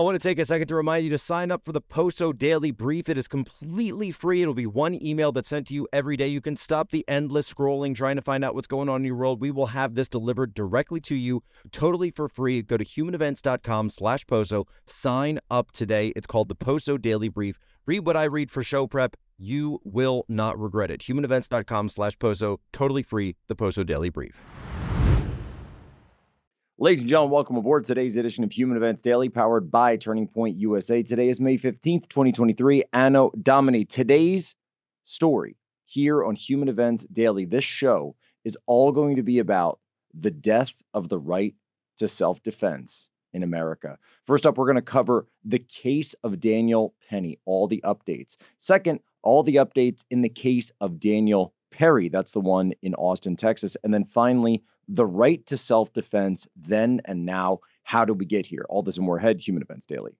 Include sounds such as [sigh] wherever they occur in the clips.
I want to take a second to remind you to sign up for the Poso Daily Brief. It is completely free. It'll be one email that's sent to you every day. You can stop the endless scrolling trying to find out what's going on in your world. We will have this delivered directly to you totally for free. Go to humanevents.com slash Poso. Sign up today. It's called the Poso Daily Brief. Read what I read for show prep. You will not regret it. Humanevents.com slash Poso. Totally free. The Poso Daily Brief. Ladies and gentlemen, welcome aboard today's edition of Human Events Daily, powered by Turning Point USA. Today is May 15th, 2023, Anno Domini. Today's story here on Human Events Daily, this show is all going to be about the death of the right to self defense in America. First up, we're going to cover the case of Daniel Penny, all the updates. Second, all the updates in the case of Daniel Perry. That's the one in Austin, Texas. And then finally, the right to self defense then and now. How do we get here? All this and more ahead, Human Events Daily.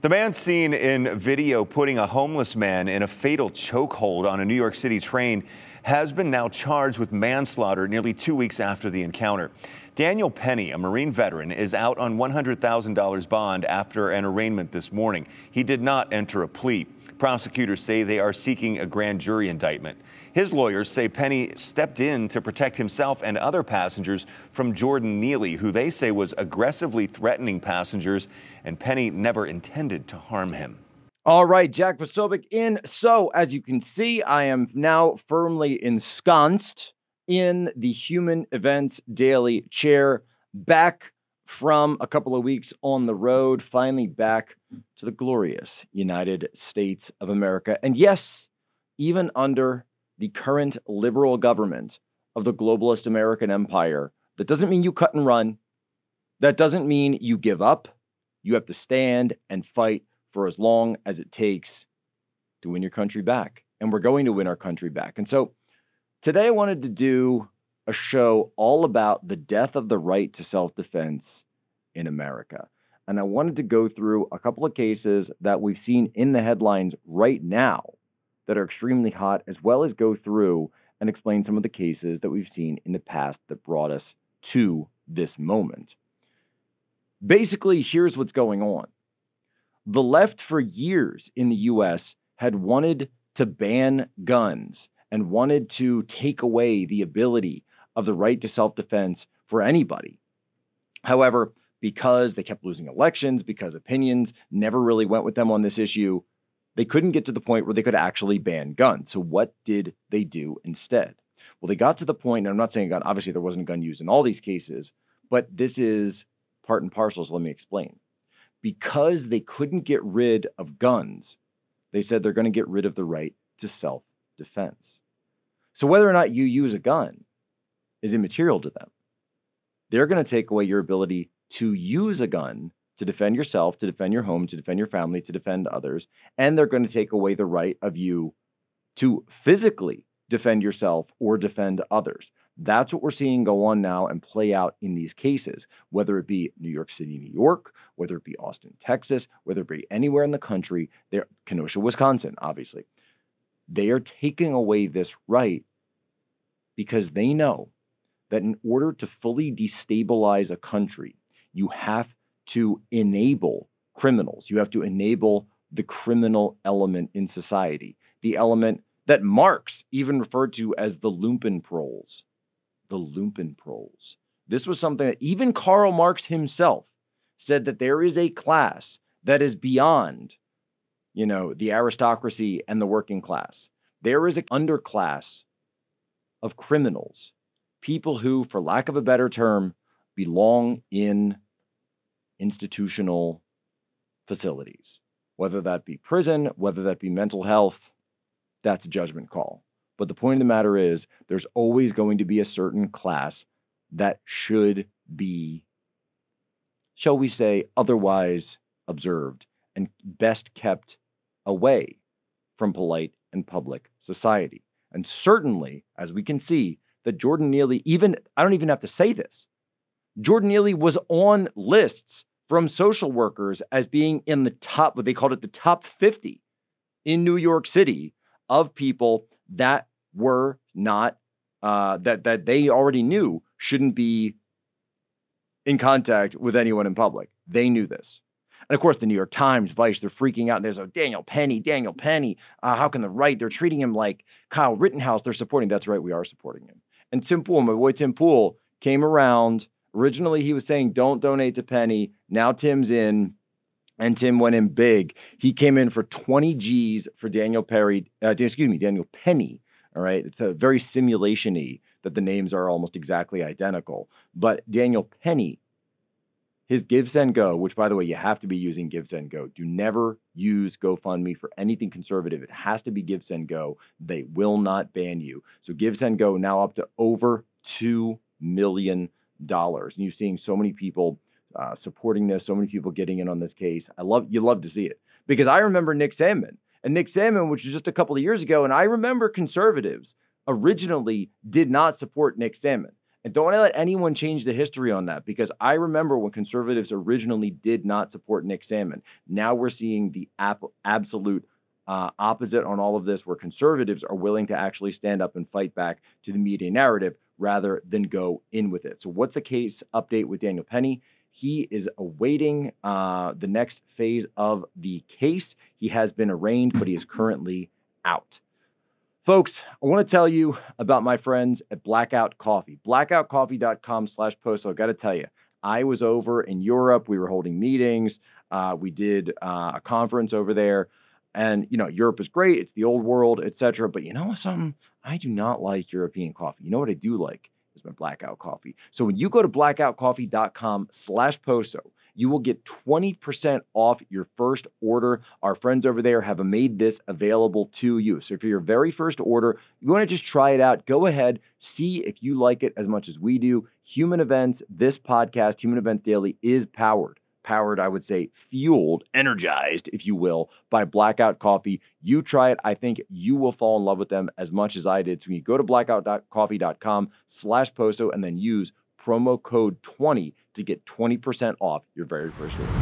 The man seen in video putting a homeless man in a fatal chokehold on a New York City train has been now charged with manslaughter nearly two weeks after the encounter. Daniel Penny, a Marine veteran, is out on $100,000 bond after an arraignment this morning. He did not enter a plea. Prosecutors say they are seeking a grand jury indictment. His lawyers say Penny stepped in to protect himself and other passengers from Jordan Neely, who they say was aggressively threatening passengers, and Penny never intended to harm him. All right, Jack Posobiec in. So, as you can see, I am now firmly ensconced in the Human Events Daily chair, back from a couple of weeks on the road, finally back to the glorious United States of America. And yes, even under the current liberal government of the globalist American empire, that doesn't mean you cut and run. That doesn't mean you give up. You have to stand and fight for as long as it takes to win your country back. And we're going to win our country back. And so Today, I wanted to do a show all about the death of the right to self defense in America. And I wanted to go through a couple of cases that we've seen in the headlines right now that are extremely hot, as well as go through and explain some of the cases that we've seen in the past that brought us to this moment. Basically, here's what's going on the left for years in the US had wanted to ban guns and wanted to take away the ability of the right to self defense for anybody. However, because they kept losing elections, because opinions never really went with them on this issue, they couldn't get to the point where they could actually ban guns. So, what did they do instead? Well, they got to the point, and I'm not saying gun, obviously, there wasn't a gun used in all these cases, but this is part and parcel. So, let me explain. Because they couldn't get rid of guns, they said they're going to get rid of the right to self defense. So whether or not you use a gun is immaterial to them. They're going to take away your ability to use a gun to defend yourself, to defend your home, to defend your family, to defend others, and they're going to take away the right of you to physically defend yourself or defend others. That's what we're seeing go on now and play out in these cases, whether it be New York City, New York, whether it be Austin, Texas, whether it be anywhere in the country, there Kenosha, Wisconsin, obviously. They are taking away this right because they know that in order to fully destabilize a country, you have to enable criminals. You have to enable the criminal element in society, the element that Marx even referred to as the Lumpenproles. The Lumpenproles. This was something that even Karl Marx himself said that there is a class that is beyond you know, the aristocracy and the working class. There is an underclass of criminals, people who, for lack of a better term, belong in institutional facilities, whether that be prison, whether that be mental health, that's a judgment call. But the point of the matter is, there's always going to be a certain class that should be, shall we say, otherwise observed and best kept away from polite and public society. And certainly, as we can see, that Jordan Neely, even, I don't even have to say this, Jordan Neely was on lists from social workers as being in the top, what they called it the top 50 in New York City of people that were not uh, that that they already knew shouldn't be in contact with anyone in public. They knew this. And of course, the New York Times, Vice, they're freaking out. There's a Daniel Penny, Daniel Penny. Uh, how can the right? They're treating him like Kyle Rittenhouse. They're supporting. That's right, we are supporting him. And Tim Pool, my boy Tim Pool, came around. Originally, he was saying, don't donate to Penny. Now Tim's in, and Tim went in big. He came in for 20 G's for Daniel Perry, uh, excuse me, Daniel Penny. All right. It's a very simulation y that the names are almost exactly identical. But Daniel Penny his Give Send Go, which by the way, you have to be using Give Send Go. Do never use GoFundMe for anything conservative. It has to be Give Send Go. They will not ban you. So Give Send Go now up to over two million dollars, and you're seeing so many people uh, supporting this, so many people getting in on this case. I love you love to see it because I remember Nick Sandmann and Nick Sandmann, which was just a couple of years ago, and I remember conservatives originally did not support Nick Sandmann. And don't let anyone change the history on that because I remember when conservatives originally did not support Nick Sandmann. Now we're seeing the ap- absolute uh, opposite on all of this, where conservatives are willing to actually stand up and fight back to the media narrative rather than go in with it. So, what's the case update with Daniel Penny? He is awaiting uh, the next phase of the case. He has been arraigned, but he is currently out. Folks, I want to tell you about my friends at Blackout Coffee. Blackoutcoffee.com slash poso. So I got to tell you, I was over in Europe. We were holding meetings. Uh, we did uh, a conference over there. And, you know, Europe is great. It's the old world, etc. But you know something? I do not like European coffee. You know what I do like? Is my Blackout Coffee. So when you go to blackoutcoffee.com slash poso, you will get 20% off your first order. Our friends over there have made this available to you. So for your very first order, you want to just try it out, go ahead, see if you like it as much as we do. Human Events, this podcast, Human Events Daily, is powered powered, I would say, fueled, energized, if you will, by Blackout Coffee. You try it. I think you will fall in love with them as much as I did. So when you go to blackoutcoffee.com slash poso and then use promo code 20 to get 20% off your very first order.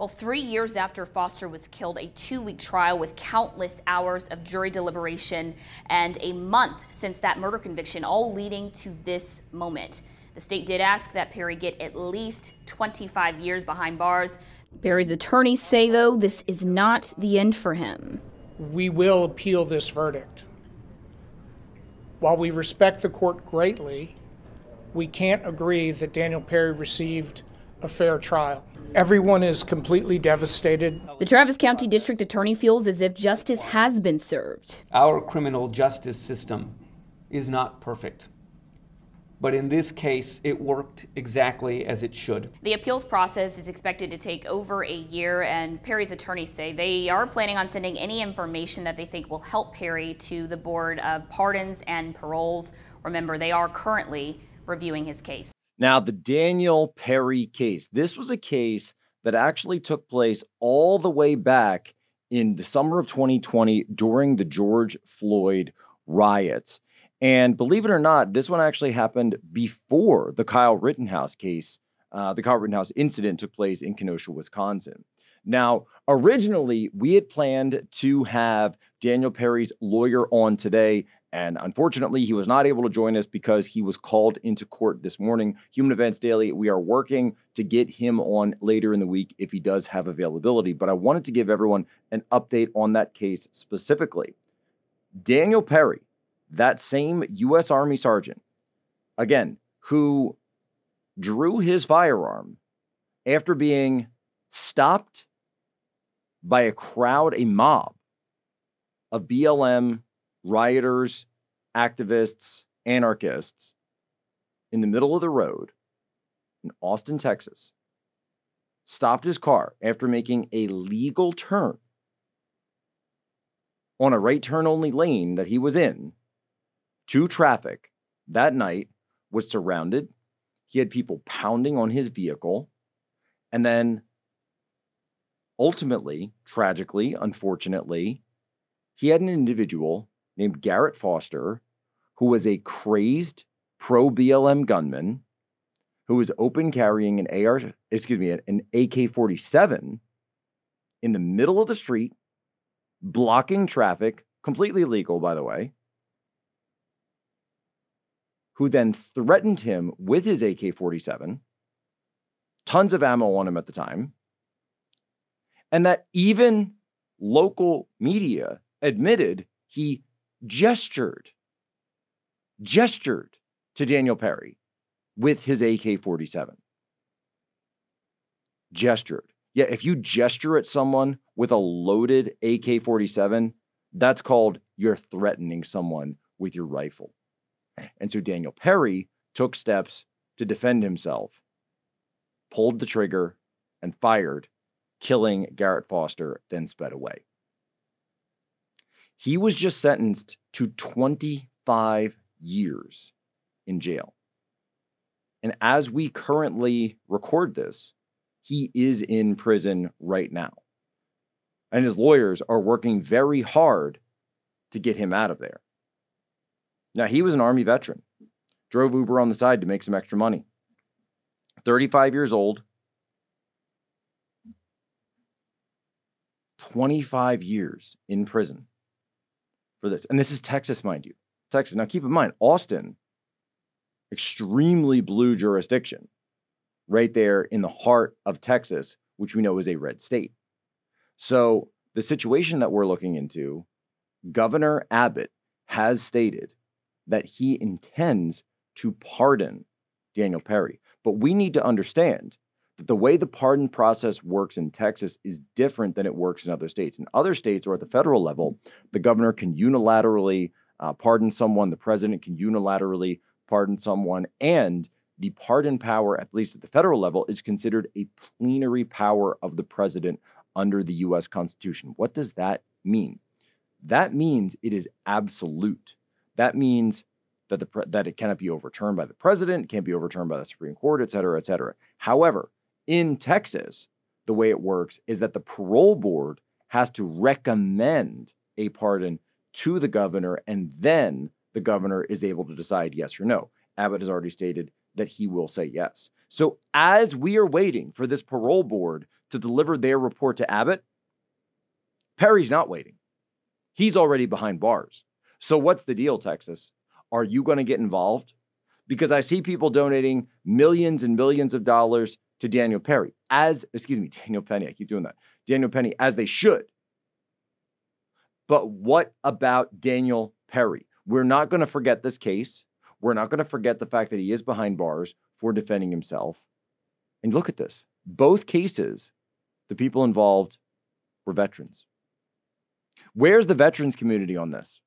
Well, three years after Foster was killed, a two week trial with countless hours of jury deliberation, and a month since that murder conviction, all leading to this moment. The state did ask that Perry get at least 25 years behind bars. Perry's attorneys say, though, this is not the end for him. We will appeal this verdict. While we respect the court greatly, we can't agree that Daniel Perry received a fair trial. Everyone is completely devastated. The Travis County District Attorney feels as if justice has been served. Our criminal justice system is not perfect. But in this case, it worked exactly as it should. The appeals process is expected to take over a year, and Perry's attorneys say they are planning on sending any information that they think will help Perry to the Board of Pardons and Paroles. Remember, they are currently reviewing his case. Now, the Daniel Perry case. This was a case that actually took place all the way back in the summer of 2020 during the George Floyd riots. And believe it or not, this one actually happened before the Kyle Rittenhouse case. Uh, the Kyle Rittenhouse incident took place in Kenosha, Wisconsin. Now, originally, we had planned to have Daniel Perry's lawyer on today, and unfortunately, he was not able to join us because he was called into court this morning. Human Events Daily, we are working to get him on later in the week if he does have availability. But I wanted to give everyone an update on that case specifically. Daniel Perry, that same U.S. Army sergeant, again, who drew his firearm after being stopped by a crowd, a mob of BLM rioters, activists, anarchists in the middle of the road in Austin, Texas, stopped his car after making a legal turn on a right turn only lane that he was in to traffic that night, was surrounded. He had people pounding on his vehicle. And then ultimately, tragically, unfortunately, he had an individual named Garrett Foster, who was a crazed pro BLM gunman who was open carrying an AR, excuse me, an AK 47 in the middle of the street blocking traffic, completely legal, by the way, who then threatened him with his AK 47, tons of ammo on him at the time, and that even local media admitted he gestured, gestured to Daniel Perry with his AK 47. Gestured. Yeah, if you gesture at someone with a loaded AK 47, that's called you're threatening someone with your rifle. And so Daniel Perry took steps to defend himself, pulled the trigger, and fired, killing Garrett Foster, then sped away. He was just sentenced to 25 years in jail. And as we currently record this, he is in prison right now. And his lawyers are working very hard to get him out of there. Now, he was an Army veteran, drove Uber on the side to make some extra money. 35 years old, 25 years in prison for this. And this is Texas, mind you. Texas. Now, keep in mind, Austin, extremely blue jurisdiction, right there in the heart of Texas, which we know is a red state. So, the situation that we're looking into, Governor Abbott has stated that he intends to pardon Daniel Perry. But we need to understand the way the pardon process works in Texas is different than it works in other states. In other states or at the federal level, the governor can unilaterally uh, pardon someone, the president can unilaterally pardon someone, and the pardon power, at least at the federal level, is considered a plenary power of the president under the US Constitution. What does that mean? That means it is absolute. That means that the that it cannot be overturned by the president, can't be overturned by the Supreme Court, et cetera, et cetera. However, in Texas, the way it works is that the parole board has to recommend a pardon to the governor, and then the governor is able to decide yes or no. Abbott has already stated that he will say yes. So, as we are waiting for this parole board to deliver their report to Abbott, Perry's not waiting. He's already behind bars. So, what's the deal, Texas? Are you going to get involved? Because I see people donating millions and millions of dollars to Daniel Perry, as, excuse me, [laughs] Daniel Penny. I keep doing that. Daniel Penny, as they should. But what about Daniel Perry? We're not going to forget this case. We're not going to forget the fact that he is behind bars for defending himself. And look at this. Both cases, the people involved were veterans. Where's the veterans community on this?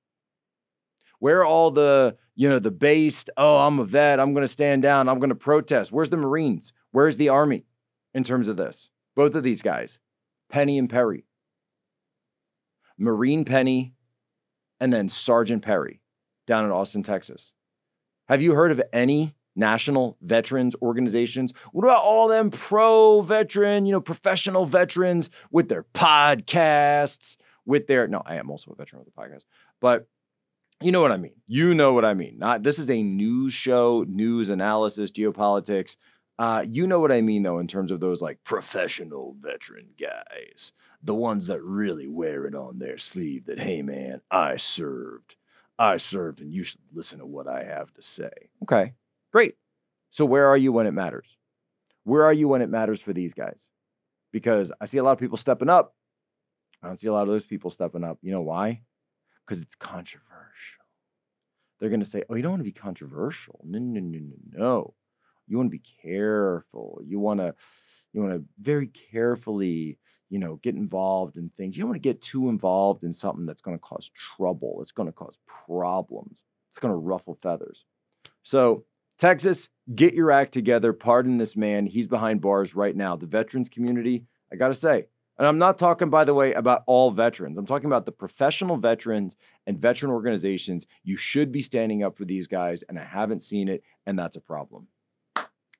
Where all the, you know, the based, oh, I'm a vet, I'm going to stand down, I'm going to protest. Where's the Marines? Where's the Army in terms of this? Both of these guys, Penny and Perry. Marine Penny and then Sergeant Perry down in Austin, Texas. Have you heard of any national veterans organizations? What about all them pro veteran, you know, professional veterans with their podcasts, with their no, I am also a veteran with a podcast, but you know what I mean. You know what I mean. Not this is a news show, news analysis, geopolitics. Uh, you know what I mean, though, in terms of those like professional veteran guys, the ones that really wear it on their sleeve. That hey, man, I served, I served, and you should listen to what I have to say. Okay, great. So where are you when it matters? Where are you when it matters for these guys? Because I see a lot of people stepping up. I don't see a lot of those people stepping up. You know why? Because it's controversial. They're going to say, oh, you don't want to be controversial. No, no, no, no, no. You want to be careful. You want to, you want to very carefully, you know, get involved in things. You don't want to get too involved in something that's going to cause trouble. It's going to cause problems. It's going to ruffle feathers. So, Texas, get your act together. Pardon this man. He's behind bars right now. The veterans community, I got to say, and I'm not talking, by the way, about all veterans. I'm talking about the professional veterans and veteran organizations. You should be standing up for these guys, and I haven't seen it, and that's a problem.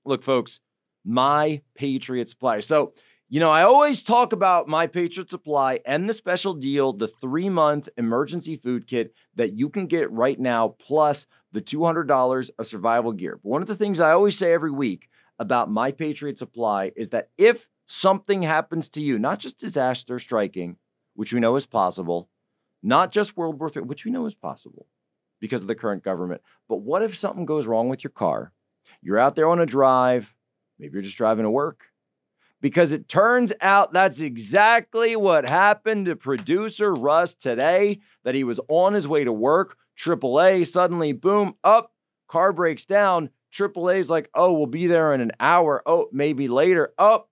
Look, folks, my Patriot Supply. So, you know, I always talk about my Patriot Supply and the special deal, the three month emergency food kit that you can get right now, plus the $200 of survival gear. But one of the things I always say every week about my Patriot Supply is that if something happens to you, not just disaster striking which we know is possible, not just World War III, which we know is possible because of the current government, but what if something goes wrong with your car? You're out there on a drive, maybe you're just driving to work. Because it turns out that's exactly what happened to producer Russ today, that he was on his way to work. AAA suddenly, boom, up, car breaks down. AAA's like, oh, we'll be there in an hour. Oh, maybe later. Oh,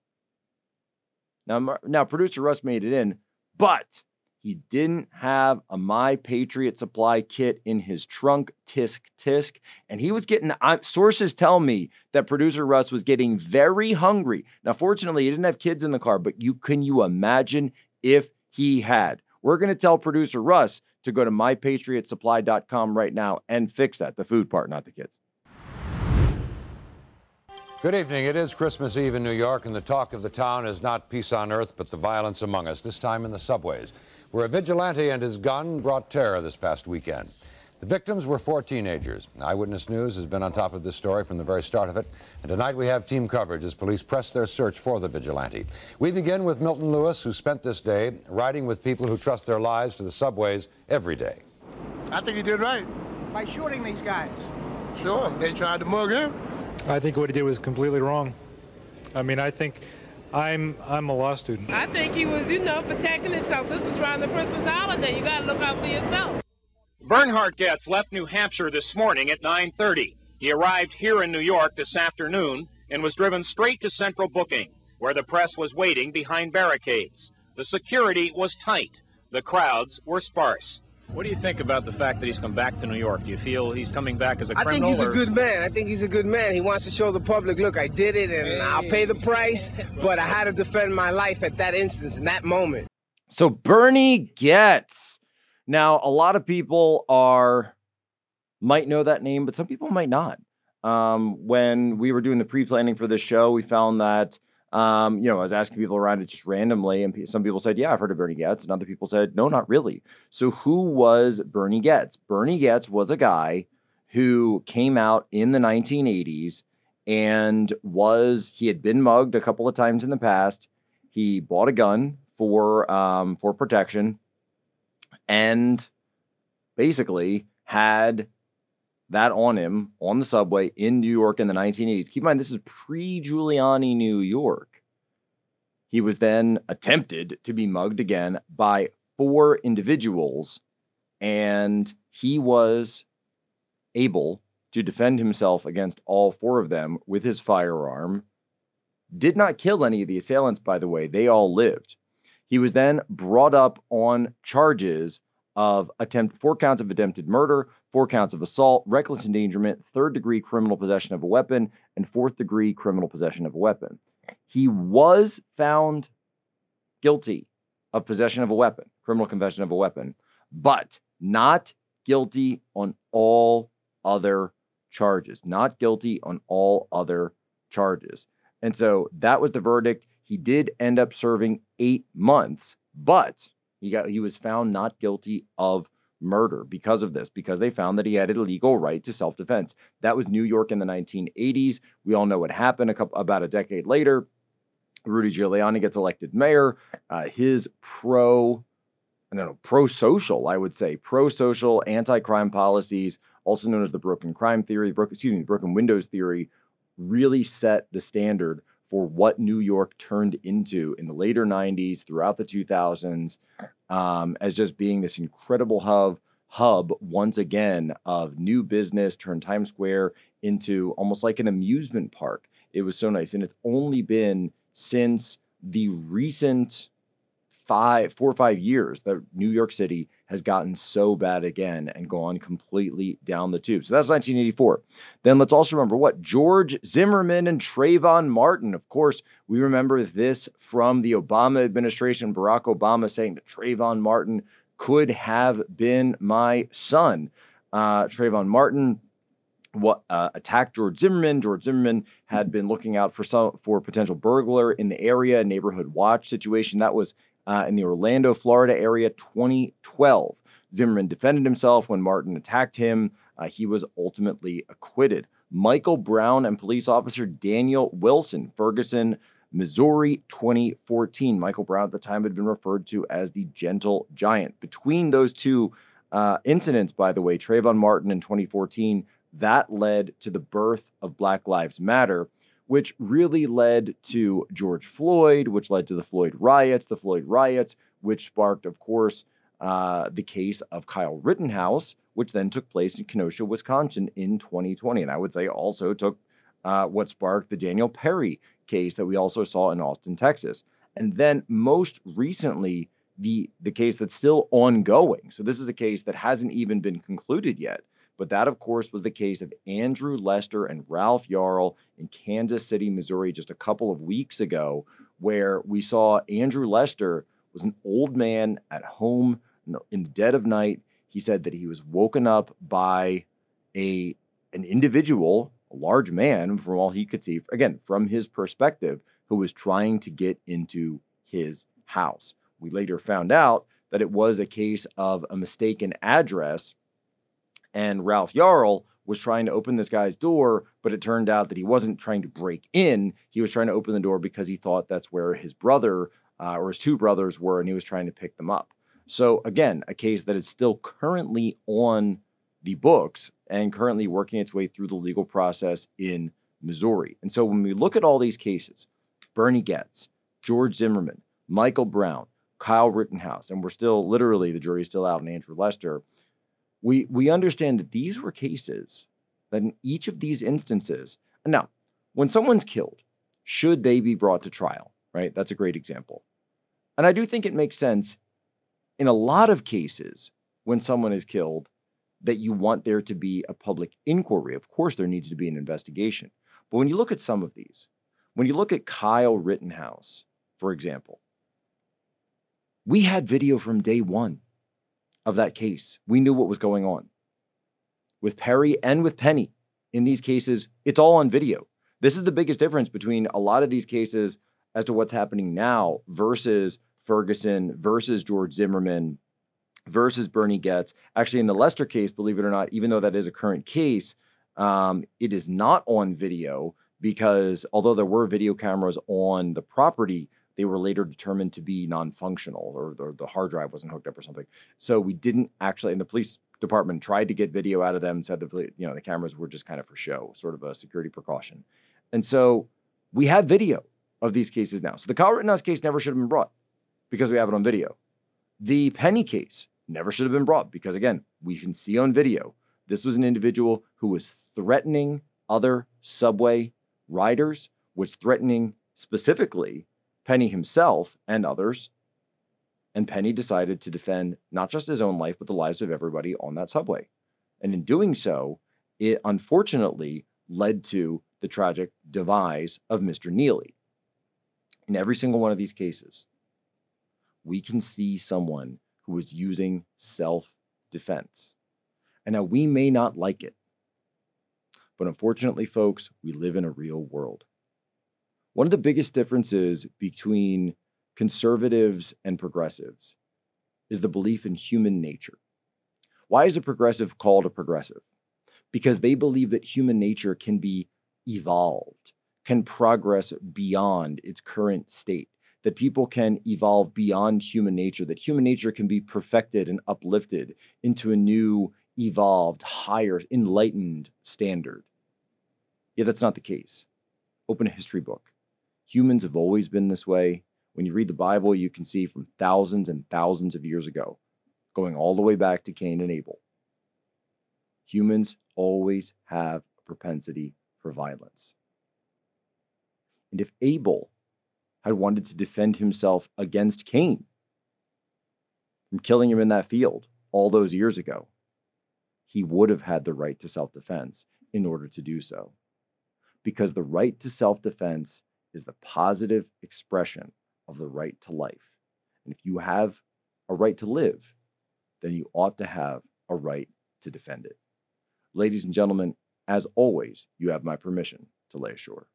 now, now producer Russ made it in, but he didn't have a My Patriot Supply kit in his trunk, tisk tisk, and he was getting. Sources tell me that producer Russ was getting very hungry. Now, fortunately, he didn't have kids in the car, but you can you imagine if he had? We're going to tell producer Russ to go to mypatriotsupply.com right now and fix that. The food part, not the kids. Good evening. It is Christmas Eve in New York, and the talk of the town is not peace on earth, but the violence among us, this time in the subways, where a vigilante and his gun brought terror this past weekend. The victims were four teenagers. Eyewitness News has been on top of this story from the very start of it, and tonight we have team coverage as police press their search for the vigilante. We begin with Milton Lewis, who spent this day riding with people who trust their lives to the subways every day. I think he did right. By shooting these guys. Sure, they tried to mug him. I think what he did was completely wrong. I mean, I think I'm I'm a law student. I think he was, you know, protecting himself. This is around the Christmas holiday. You got to look out for yourself. Bernhard Goetz left New Hampshire this morning at 9:30. He arrived here in New York this afternoon and was driven straight to Central Booking, where the press was waiting behind barricades. The security was tight. The crowds were sparse. What do you think about the fact that he's come back to New York? Do you feel he's coming back as a criminal? I think he's or? a good man. I think he's a good man. He wants to show the public, look, I did it and hey. I'll pay the price, but I had to defend my life at that instance, in that moment. So Bernie Goetz. Now, a lot of people are might know that name, but some people might not. Um, when we were doing the pre-planning for this show, we found that um, you know, I was asking people around it just randomly, and some people said, "Yeah, I've heard of Bernie Goetz," and other people said, "No, not really." So, who was Bernie Goetz? Bernie Goetz was a guy who came out in the 1980s and was he had been mugged a couple of times in the past. He bought a gun for um, for protection, and basically had that on him on the subway in New York in the 1980s. Keep in mind, this is pre Giuliani New York. He was then attempted to be mugged again by four individuals, and he was able to defend himself against all four of them with his firearm. Did not kill any of the assailants, by the way, they all lived. He was then brought up on charges of attempt four counts of attempted murder, four counts of assault, reckless endangerment, third degree criminal possession of a weapon, and fourth degree criminal possession of a weapon. He was found guilty of possession of a weapon, criminal confession of a weapon, but not guilty on all other charges. Not guilty on all other charges. And so that was the verdict. He did end up serving eight months, but he got he was found not guilty of murder because of this, because they found that he had a legal right to self defense. That was New York in the 1980s. We all know what happened a couple, about a decade later. Rudy Giuliani gets elected mayor. Uh, his pro, I don't know, pro social, I would say, pro social anti crime policies, also known as the broken crime theory, excuse me, broken windows theory, really set the standard for what New York turned into in the later 90s, throughout the 2000s, um, as just being this incredible hub hub once again of new business turned Times Square into almost like an amusement park. It was so nice. And it's only been since the recent five, four or five years that New York City has gotten so bad again and gone completely down the tube. So that's 1984. Then let's also remember what George Zimmerman and Trayvon Martin. Of course, we remember this from the Obama administration, Barack Obama saying that Trayvon Martin could have been my son. Uh, Trayvon Martin what uh, attacked George Zimmerman. George Zimmerman had been looking out for some for potential burglar in the area, neighborhood watch situation. That was uh, in the Orlando, Florida area, 2012. Zimmerman defended himself when Martin attacked him. Uh, he was ultimately acquitted. Michael Brown and police officer Daniel Wilson, Ferguson, Missouri 2014. Michael Brown at the time had been referred to as the gentle giant. Between those two uh, incidents, by the way, Trayvon Martin in 2014, that led to the birth of Black Lives Matter, which really led to George Floyd, which led to the Floyd riots, the Floyd riots, which sparked, of course, uh, the case of Kyle Rittenhouse, which then took place in Kenosha, Wisconsin in 2020. And I would say also took uh, what sparked the Daniel Perry case that we also saw in Austin, Texas. And then most recently, the, the case that's still ongoing. So this is a case that hasn't even been concluded yet. But that, of course, was the case of Andrew Lester and Ralph Yarl in Kansas City, Missouri, just a couple of weeks ago, where we saw Andrew Lester was an old man at home in the dead of night. He said that he was woken up by a an individual, a large man, from all he could see, again, from his perspective, who was trying to get into his house. We later found out that it was a case of a mistaken address, and Ralph Yarl was trying to open this guy's door, but it turned out that he wasn't trying to break in. He was trying to open the door because he thought that's where his brother uh, or his two brothers were, and he was trying to pick them up. So, again, a case that is still currently on the books and currently working its way through the legal process in Missouri. And so, when we look at all these cases, Bernie Goetz, George Zimmerman, Michael Brown, Kyle Rittenhouse, and we're still literally the jury's still out on Andrew Lester. We we understand that these were cases that in each of these instances, now, when someone's killed, should they be brought to trial? Right? That's a great example. And I do think it makes sense in a lot of cases when someone is killed that you want there to be a public inquiry. Of course, there needs to be an investigation. But when you look at some of these, when you look at Kyle Rittenhouse, for example, we had video from day one of that case. We knew what was going on. With Perry and with Penny, in these cases, it's all on video. This is the biggest difference between a lot of these cases as to what's happening now versus Ferguson versus George Zimmerman versus Bernie Goetz. Actually, in the Lester case, believe it or not, even though that is a current case, um, it is not on video because although there were video cameras on the property, they were later determined to be non-functional or, the hard drive wasn't hooked up or something. So we didn't actually, and the police department tried to get video out of them, said the you know the cameras were just kind of for show, sort of a security precaution. And so we have video of these cases now. So the Kyle Rittenhouse case never should have been brought because we have it on video. The Penny case never should have been brought because, again, we can see on video this was an individual who was threatening other subway riders, was threatening specifically Penny himself and others. And Penny decided to defend not just his own life, but the lives of everybody on that subway. And in doing so, it unfortunately led to the tragic demise of Mr. Neely. In every single one of these cases, we can see someone who is using self defense. And now we may not like it, but unfortunately, folks, we live in a real world. One of the biggest differences between conservatives and progressives is the belief in human nature. Why is a progressive called a progressive? Because they believe that human nature can be evolved, can progress beyond its current state that people can evolve beyond human nature, that human nature can be perfected and uplifted into a new, evolved, higher, enlightened standard. Yeah, that's not the case. Open a history book. Humans have always been this way. When you read the Bible, you can see from thousands and thousands of years ago, going all the way back to Cain and Abel. Humans always have a propensity for violence. And if Abel had wanted to defend himself against Cain from killing him in that field all those years ago, he would have had the right to self defense in order to do so. Because the right to self defense is the positive expression of the right to life. And if you have a right to live, then you ought to have a right to defend it. Ladies and gentlemen, as always, you have my permission to lay ashore.